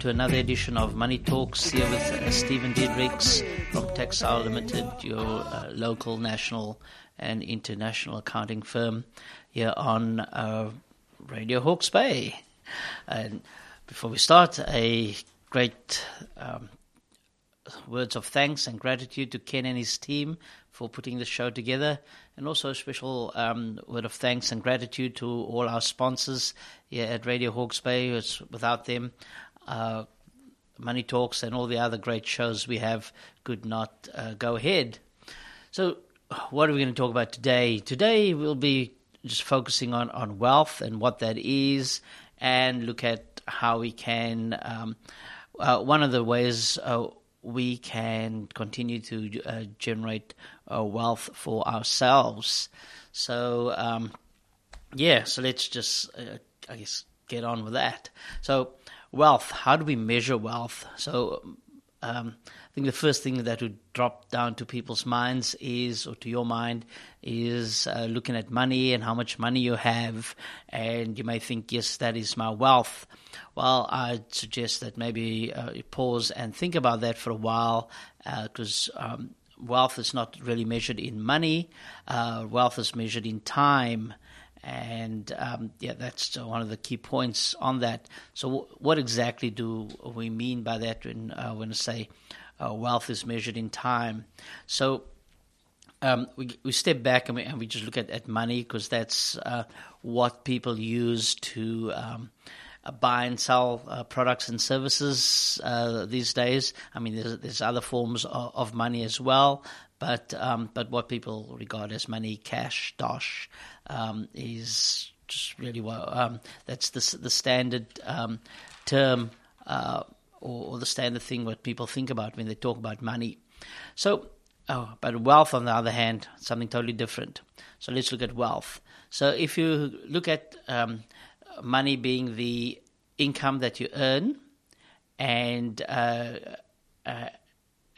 To another edition of Money Talks here with uh, Stephen Diedrichs from Taxile Limited, your uh, local, national, and international accounting firm here on uh, Radio Hawke's Bay. And before we start, a great um, words of thanks and gratitude to Ken and his team for putting the show together, and also a special um, word of thanks and gratitude to all our sponsors here at Radio Hawke's Bay. It's without them, uh, Money Talks and all the other great shows we have could not uh, go ahead. So, what are we going to talk about today? Today we'll be just focusing on, on wealth and what that is, and look at how we can. Um, uh, one of the ways uh, we can continue to uh, generate uh, wealth for ourselves. So, um, yeah, so let's just, uh, I guess, get on with that. So, wealth, how do we measure wealth? So, um, I think the first thing that would drop down to people's minds is, or to your mind, is uh, looking at money and how much money you have. And you may think, yes, that is my wealth. Well, I'd suggest that maybe uh, you pause and think about that for a while because um, wealth is not really measured in money, uh, wealth is measured in time. And um, yeah, that's one of the key points on that. So, w- what exactly do we mean by that when, uh, when I say uh, wealth is measured in time? So, um, we, we step back and we, and we just look at, at money because that's uh, what people use to um, uh, buy and sell uh, products and services uh, these days. I mean, there's, there's other forms of, of money as well, but um, but what people regard as money, cash, dosh, um, is just really well. Um, that's the the standard um, term uh, or, or the standard thing what people think about when they talk about money. So. Oh, but wealth, on the other hand, something totally different. So let's look at wealth. So if you look at um, money being the income that you earn, and uh, uh,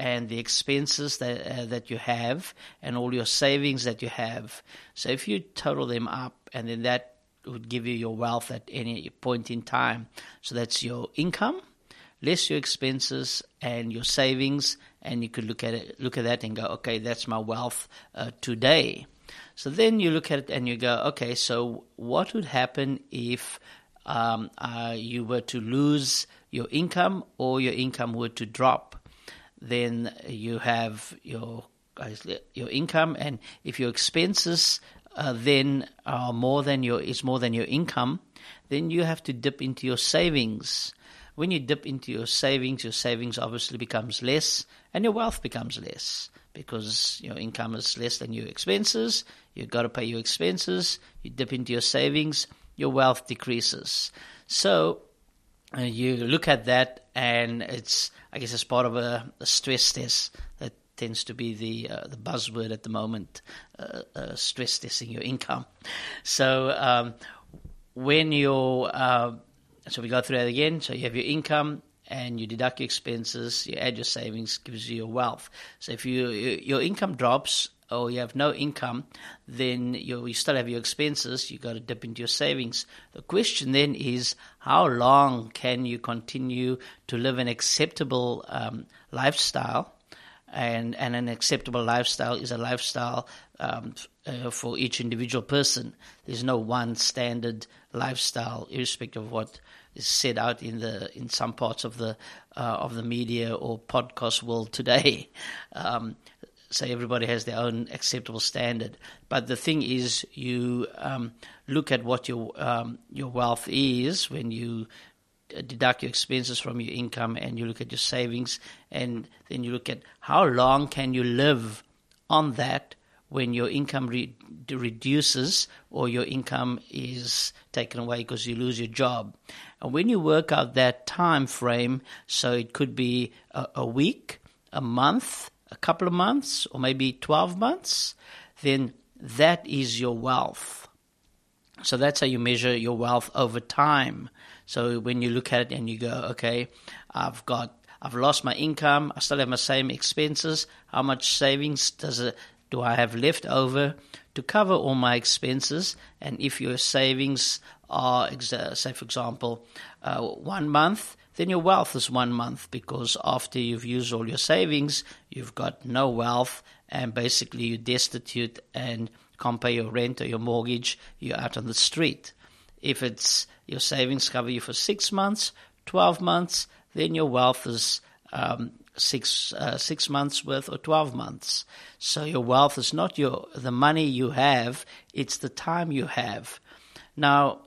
and the expenses that uh, that you have, and all your savings that you have. So if you total them up, and then that would give you your wealth at any point in time. So that's your income less your expenses and your savings, and you could look at it, look at that and go, okay, that's my wealth uh, today. So then you look at it and you go, okay, so what would happen if um, uh, you were to lose your income or your income were to drop? Then you have your your income, and if your expenses uh, then are more than your is more than your income, then you have to dip into your savings when you dip into your savings, your savings obviously becomes less and your wealth becomes less because your income is less than your expenses. You've got to pay your expenses. You dip into your savings, your wealth decreases. So you look at that, and it's, I guess, it's part of a, a stress test that tends to be the uh, the buzzword at the moment, uh, uh stress testing your income. So um, when you're uh, so we go through that again. So you have your income and you deduct your expenses, you add your savings, gives you your wealth. So if you your income drops or you have no income, then you, you still have your expenses. You've got to dip into your savings. The question then is, how long can you continue to live an acceptable um, lifestyle? And and an acceptable lifestyle is a lifestyle um, uh, for each individual person. There's no one standard lifestyle, irrespective of what is set out in the in some parts of the uh, of the media or podcast world today. Um, so everybody has their own acceptable standard. But the thing is, you um, look at what your um, your wealth is when you deduct your expenses from your income, and you look at your savings, and then you look at how long can you live on that when your income re- reduces or your income is taken away because you lose your job. And when you work out that time frame, so it could be a, a week, a month, a couple of months, or maybe 12 months, then that is your wealth. So that's how you measure your wealth over time. So when you look at it and you go, okay, I've got, I've lost my income, I still have my same expenses. How much savings does it, do I have left over to cover all my expenses? And if your savings are, say, for example, uh, one month, then your wealth is one month because after you've used all your savings, you've got no wealth and basically you're destitute and can't pay your rent or your mortgage, you're out on the street. If it's your savings cover you for six months, 12 months, then your wealth is um, six uh, six months worth or 12 months. So your wealth is not your the money you have, it's the time you have. Now,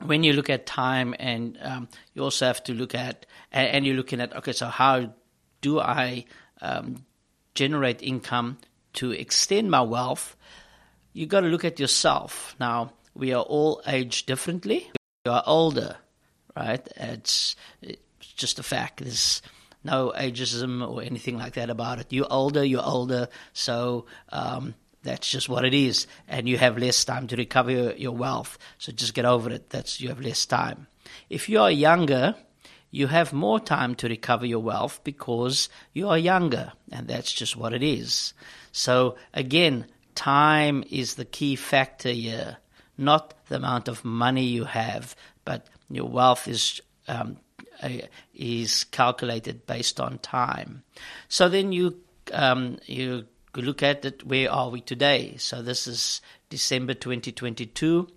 when you look at time, and um, you also have to look at, and, you're looking at, okay, so how do I um, generate income to extend my wealth? You got to look at yourself. Now, we are all aged differently. You are older, right? It's, it's just a fact. There's no ageism or anything like that about it. You're older, you're older, so um, that's just what it is, and you have less time to recover your, wealth. So just get over it. That's you have less time. If you are younger, you have more time to recover your wealth because you are younger, and that's just what it is. So again, time is the key factor here, not the amount of money you have, but your wealth is um, is calculated based on time. So then you um, you look at it. Where are we today? So this is December 2022,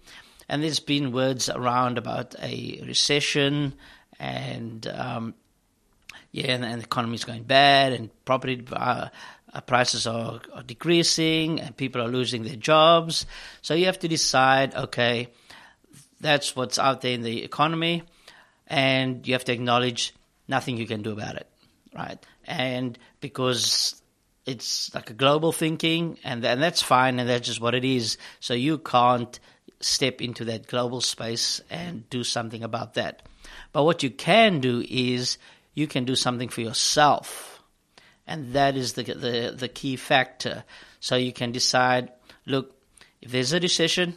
and there's been words around about a recession and um, yeah, and, and, the economy is going bad, and property uh, uh, prices are, are, decreasing, and people are losing their jobs. So you have to decide, okay, that's what's out there in the economy and you have to acknowledge nothing you can do about it, right? And because it's like a global thinking, and and that's fine, and that's just what it is. So you can't step into that global space and do something about that. But what you can do is you can do something for yourself, and that is the the the key factor. So you can decide, look, if there's a recession,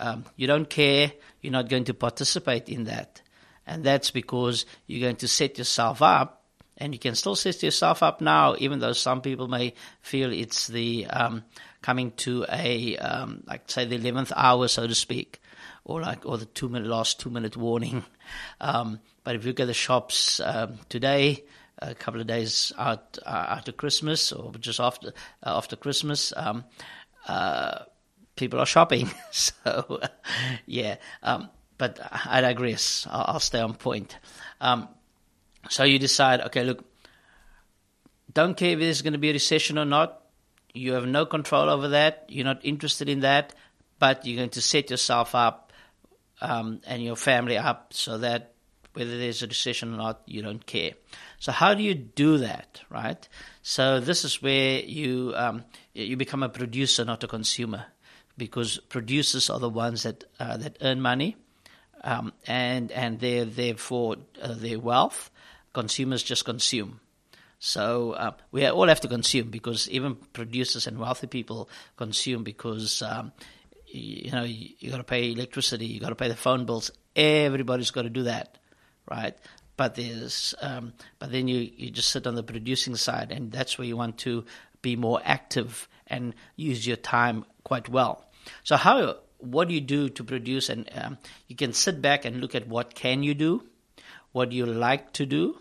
um, you don't care, you're not going to participate in that. And that's because you're going to set yourself up, and you can still set yourself up now, even though some people may feel it's the um, coming to a, um, like say, the 11th hour, so to speak, or like, or the two minute, last two minute warning. Um, but if you go to the shops um, today, a couple of days out uh, after Christmas or just after uh, after Christmas, um, uh, people are shopping. so, yeah. Um, but I digress. I'll, I'll stay on point. Um, so you decide, okay, look, don't care if there's going to be a recession or not. You have no control over that. You're not interested in that, but you're going to set yourself up um, and your family up so that whether there's a recession or not, you don't care. So how do you do that, right? So this is where you um, you become a producer, not a consumer, because producers are the ones that uh, that earn money um, and and they're there for uh, their wealth. Consumers just consume. So uh, we all have to consume because even producers and wealthy people consume because um, you know you, you got to pay electricity, you got to pay the phone bills. Everybody's got to do that, right? But there's um, but then you you just sit on the producing side, and that's where you want to be more active and use your time quite well. So how what do you do to produce and um, you can sit back and look at what can you do what you like to do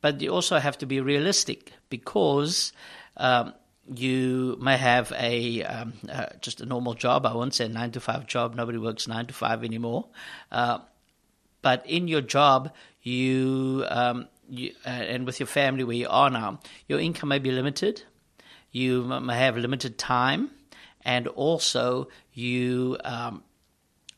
but you also have to be realistic because um, you may have a um, uh, just a normal job i won't say a nine to five job nobody works nine to five anymore uh, but in your job you, um, you uh, and with your family where you are now your income may be limited you may have limited time and also you um,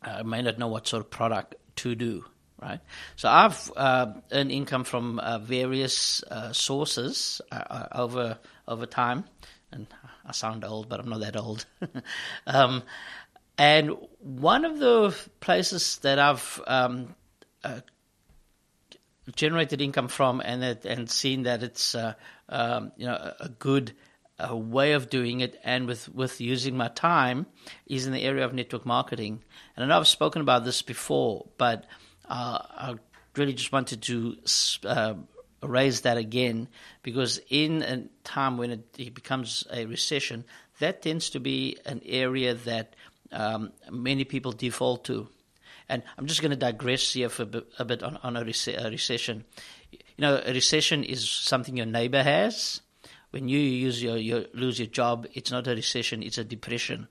uh, may not know what sort of product to do. Right, so I've uh, earned income from uh, various uh, sources uh, uh, over over time, and I sound old, but I'm not that old. um, and one of the places that I've um, generated income from and and seen that it's um, you know a good uh, way of doing it and with, with using my time is in the area of network marketing. And I know I've spoken about this before, but uh, I really just wanted to uh, raise that again because in a time when it, it, becomes a recession, that tends to be an area that um, many people default to. And I'm just going to digress here for a bit, a bit on, on a, rec- a, recession. You know, a recession is something your neighbor has. When you your, your lose your job, it's not a recession; it's a depression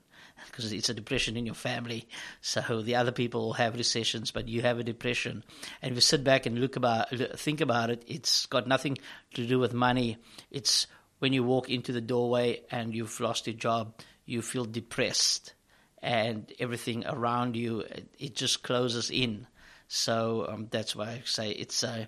because it's a depression in your family. So the other people have recessions, but you have a depression. And if you sit back and look about, think about it, it's got nothing to do with money. It's when you walk into the doorway and you've lost your job, you feel depressed and everything around you it just closes in. So um, that's why I say it's uh,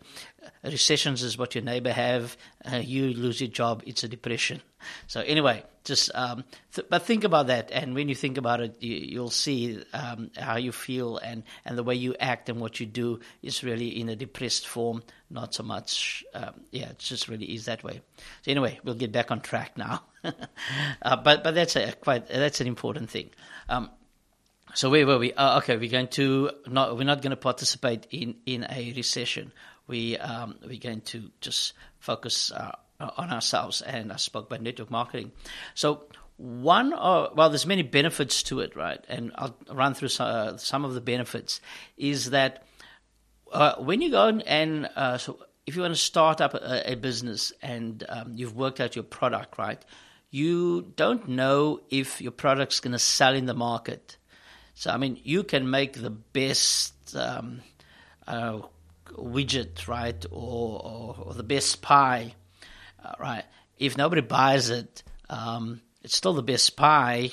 recessions is what your neighbor have. Uh, you lose your job, it's a depression. So anyway, just um, th- but think about that, and when you think about it, you, will see um, how you feel and and the way you act and what you do is really in a depressed form, not so much. Um, yeah, it just really is that way. So anyway, we'll get back on track now. uh, but but that's a quite that's an important thing. Um, so where were we? Uh, okay, we're going to not we're not going to participate in, in a recession. We um, we're going to just focus uh, on ourselves. And I spoke about network marketing. So one, well, there's many benefits to it, right? And I'll run through some, uh, some of the benefits. Is that uh, when you go and uh, so if you want to start up a, a business and um, you've worked out your product, right? You don't know if your product's going to sell in the market so, I mean, you can make the best um, uh, widget, right, or, or, or, the best pie, uh, right? If nobody buys it, um, it's still the best pie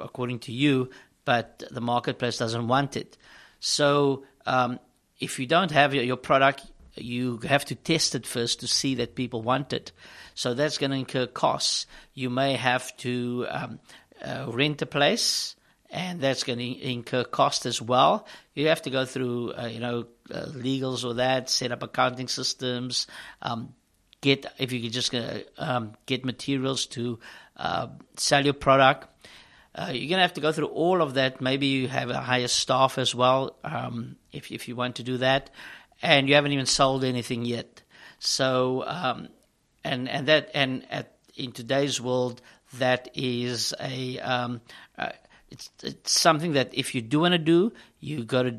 according to you, but the marketplace doesn't want it. So, um, if you don't have your, your product, you have to test it first to see that people want it. So that's going to incur costs. You may have to um, uh, rent a place and that's going to incur cost as well. You have to go through, uh, you know, uh, legals or that, set up accounting systems, um, get if you just uh, um, get materials to uh, sell your product. Uh, you're going to have to go through all of that. Maybe you have a higher staff as well, um, if if you want to do that, and you haven't even sold anything yet. So, um, and and that and at, in today's world, that is a um, uh, it's it's something that if you do want to do, you got to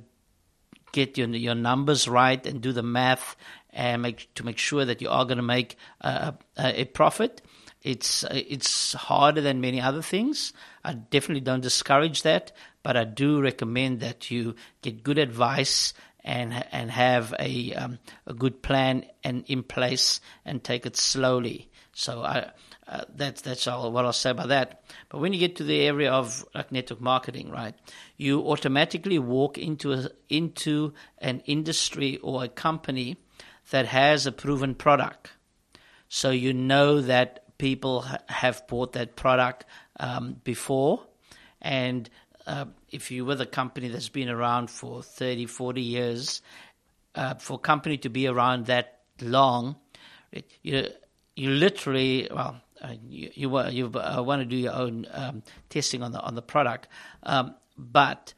get your your numbers right and do the math and make to make sure that you are going to make a, a, a profit. It's it's harder than many other things. I definitely don't discourage that, but I do recommend that you get good advice and and have a um, a good plan and in place and take it slowly. So I uh, that's that's all what I'll say about that. But when you get to the area of like network marketing, right, you automatically walk into a, into an industry or a company that has a proven product. So you know that people ha- have bought that product um, before, and uh, if you're with a company that's been around for 30, 40 years, uh, for a company to be around that long, it, you you literally well uh, you you, uh, want to do your own um, testing on the on the product, um, but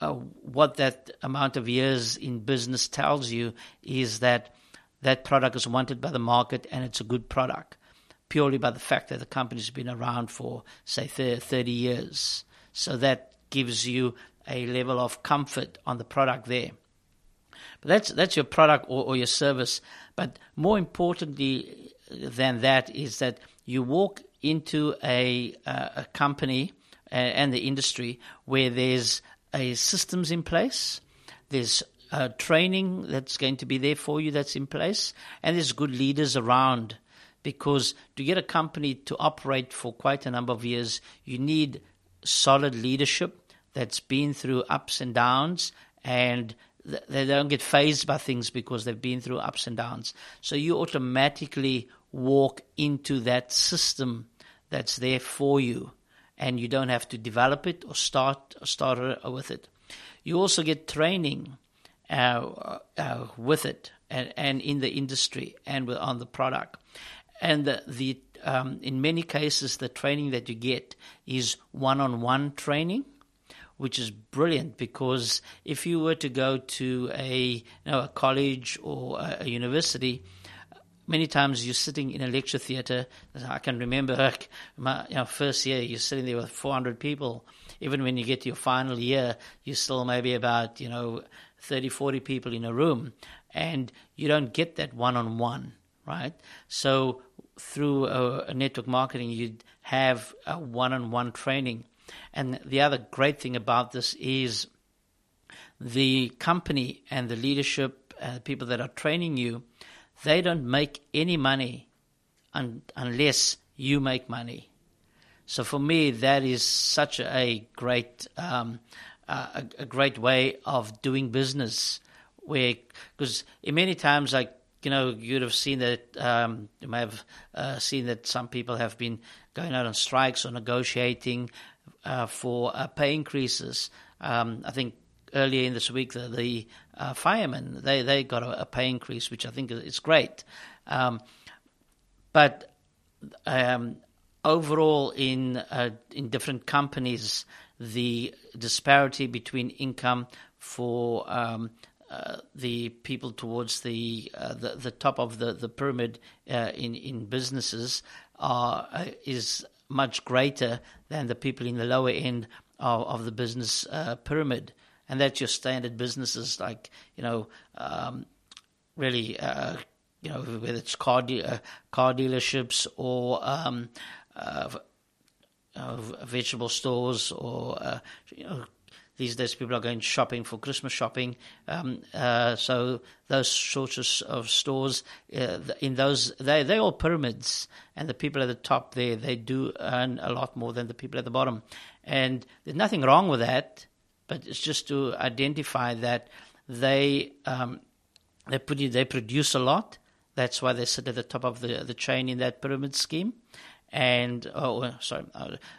uh, what that amount of years in business tells you is that that product is wanted by the market and it's a good product, purely by the fact that the company's been around for say thirty years. So that gives you a level of comfort on the product there. But that's that's your product or, or your service. But more importantly than that is that you walk into a, uh, a company and the industry where there's a systems in place, there's training that's going to be there for you that's in place, and there's good leaders around. Because to get a company to operate for quite a number of years, you need solid leadership that's been through ups and downs, and they don't get phased by things because they've been through ups and downs. So you automatically walk into that system that's there for you and you don't have to develop it or start start with it. You also get training uh, uh, with it, and, and in the industry and on the product. And the, the um, in many cases, the training that you get is one on one training, which is brilliant because if you were to go to a, you know, a college or a, a university, many times you're sitting in a lecture theatre. I can remember my you know, first year, you're sitting there with 400 people. Even when you get to your final year, you're still maybe about, you know, 30, 40 people in a room. And you don't get that one on one, right? So through a, a network marketing, you'd have a one on one training. And the other great thing about this is the company and the leadership, uh, people that are training you, they don't make any money un- unless you make money. So for me, that is such a great, um, uh, a, a, great way of doing business. Where, because many times, like you know, you'd have seen that um, you may have uh, seen that some people have been going out on strikes or negotiating uh, for uh, pay increases. Um, I think earlier in this week, the, the uh, firemen they they got a, a, pay increase, which I think is great. Um, but um, overall, in uh, in different companies, the disparity between income for um, uh, the people towards the, uh, the, the top of the the pyramid uh, in in businesses are uh, is much greater than the people in the lower end of, of the business uh, pyramid, and that's your standard businesses like you know um, really you know whether it's car de- car dealerships or um, vegetable stores or you know these days, people are going shopping for Christmas shopping. Um, uh, so those sorts of stores, uh, in those, they they all pyramids, and the people at the top there they do earn a lot more than the people at the bottom, and there's nothing wrong with that. But it's just to identify that they um, they put they produce a lot. That's why they sit at the top of the the chain in that pyramid scheme. And oh sorry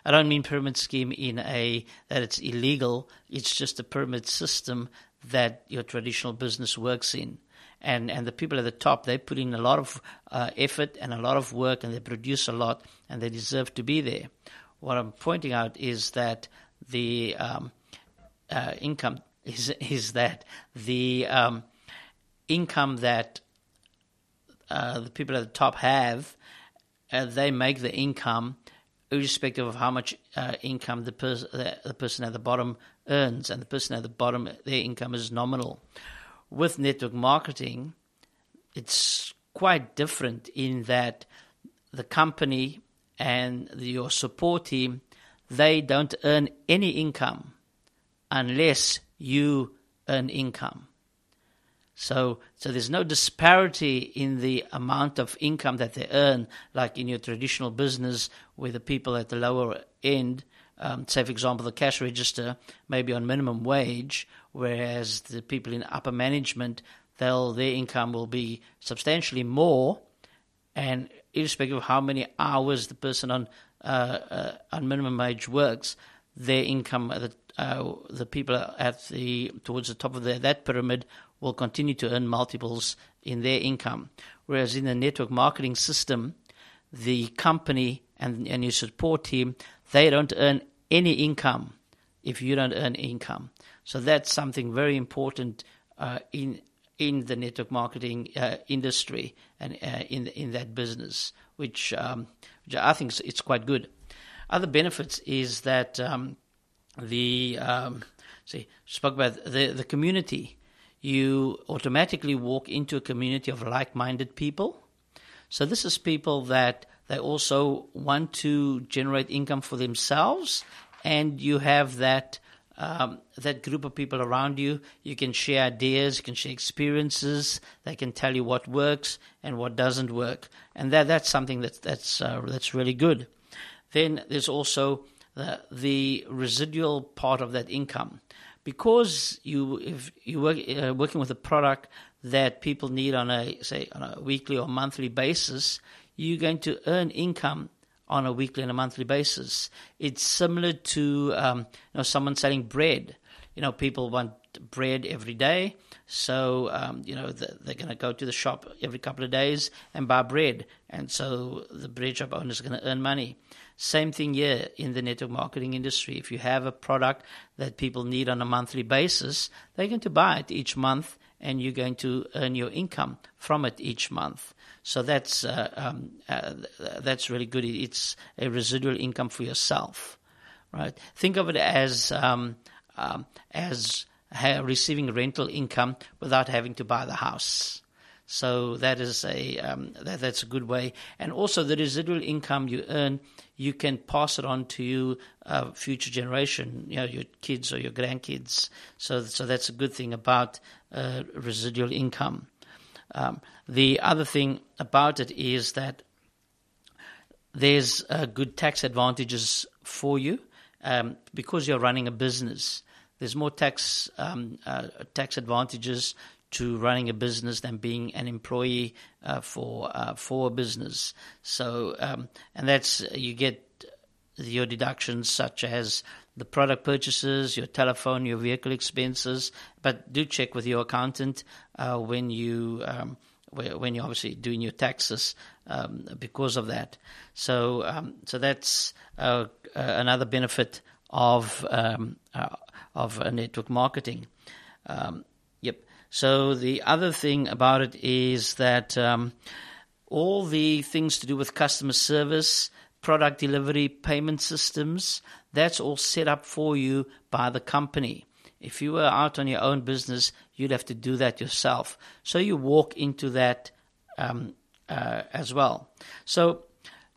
i don't mean pyramid scheme in a that it's illegal. It's just a pyramid system that your traditional business works in. And and the people at the top they put in a lot of uh, effort and a lot of work and they produce a lot and they deserve to be there. What i'm pointing out is that the um, uh, income is is that the um, income that uh, the people at the top have uh, they make the income irrespective of how much uh, income the, pers- the, the, person at the bottom earns, and the person at the bottom, their income is nominal. With network marketing, it's quite different in that the company and the, your support team, they don't earn any income unless you earn income. So, so there's no disparity in the amount of income that they earn, like in your traditional business, where the people at the lower end, um, say for example, the cash register, may be on minimum wage, whereas the people in upper management, they'll their income will be substantially more, and irrespective of how many hours the person on uh, uh, on minimum wage works, their income, the, uh, the people at the towards the top of the, that pyramid will continue to earn multiples in their income. Whereas in the network marketing system, the company and, and your support team, they don't earn any income if you don't earn income. So that's something very important uh, in in the network marketing uh, industry and uh, in in that business, which, um, which I think it's quite good. Other benefits is that um, the um, see spoke about the the community you automatically walk into a community of like minded people. So, this is people that they also want to generate income for themselves, and you have that. Um, that group of people around you, you can share ideas, you can share experiences. They can tell you what works and what doesn't work, and that that's something that that's uh, that's really good. Then there's also the, the residual part of that income because you if you work uh, working with a product that people need on a say on a weekly or monthly basis, you're going to earn income on a weekly and a monthly basis. It's similar to um, you know someone selling bread. You know, people want bread every day. So, um, you know, the, they're going to go to the shop every couple of days and buy bread. And so the bread shop owner is going to earn money. Same thing here in the network marketing industry. If you have a product that people need on a monthly basis, they're going to buy it each month and you're going to earn your income from it each month. So that's uh, um, uh, that's really good. It's a residual income for yourself, right? Think of it as um, um, as receiving rental income without having to buy the house. So that is a um, that, that's a good way. And also the residual income you earn, you can pass it on to your uh, future generation, you know, your kids or your grandkids. So so that's a good thing about uh, residual income. Um, the other thing about it is that there's uh, good tax advantages for you um, because you're running a business there's more tax um, uh, tax advantages to running a business than being an employee uh, for uh, for a business. So um, and that's you get your deductions such as the product purchases, your telephone, your vehicle expenses. But do check with your accountant uh, when you um, when you're obviously doing your taxes um, because of that. So um, so that's uh, another benefit of um, uh, of uh, network marketing. Um, yep. So the other thing about it is that um, all the things to do with customer service, product delivery, payment systems, that's all set up for you by the company. If you were out on your own business, you'd have to do that yourself. So you walk into that um, uh, as well. So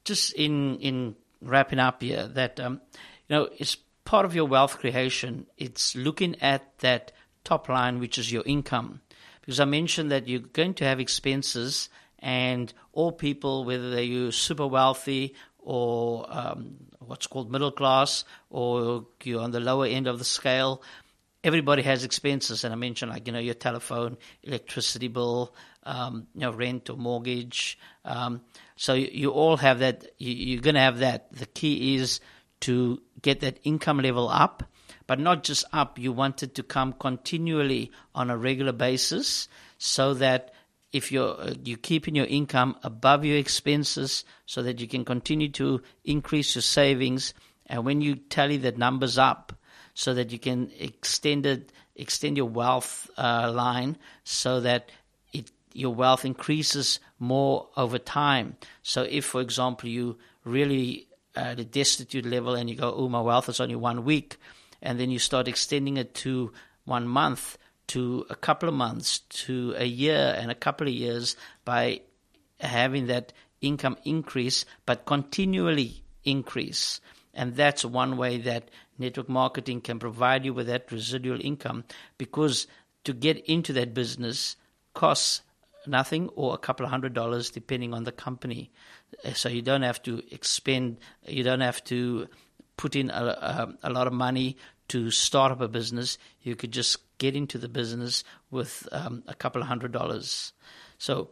just in in wrapping up here, that um, you know it's part of your wealth creation, it's looking at that top line, which is your income. Because I mentioned that you're going to have expenses, and all people, whether they're super wealthy or um, what's called middle class, or you're on the lower end of the scale, everybody has expenses. And I mentioned, like, you know, your telephone, electricity bill, um, you know, rent or mortgage. Um, so you, you, all have that. You, you're going to have that. The key is to get that income level up, but not just up, you want it to come continually on a regular basis so that if you're uh, you keeping your income above your expenses so that you can continue to increase your savings. And when you tally the numbers up so that you can extend it extend your wealth uh, line so that it your wealth increases more over time. So if for example you really Uh, at a destitute level and you go, oh, my wealth is only one week, and then you start extending it to one month, to a couple of months, to a year and a couple of years by having that income increase, but continually increase. And that's one way that network marketing can provide you with that residual income because to get into that business costs nothing or a couple of hundred dollars depending on the company. So you don't have to expend, you don't have to put in a, a, a lot of money to start up a business. You could just get into the business with um, a couple of hundred dollars. So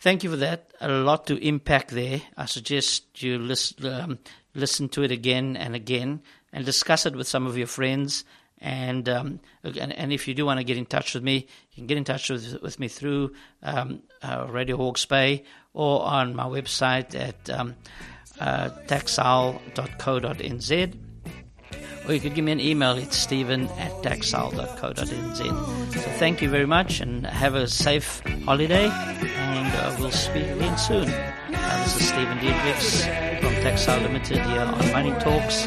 thank you for that. A lot to impact there. I suggest you listen, um, listen to it again and again and discuss it with some of your friends and, um, and, and if you do want to get in touch with me, you can get in touch with, with me through um, uh, Radio Hawke's Bay or on my website at um, uh. Or you could give me an email. It's stephen at taxile.co.nz. So thank you very much and have a safe holiday. And uh, we'll speak again soon. Uh, this is Stephen Diedrichs from Taxile Limited here on Money Talks.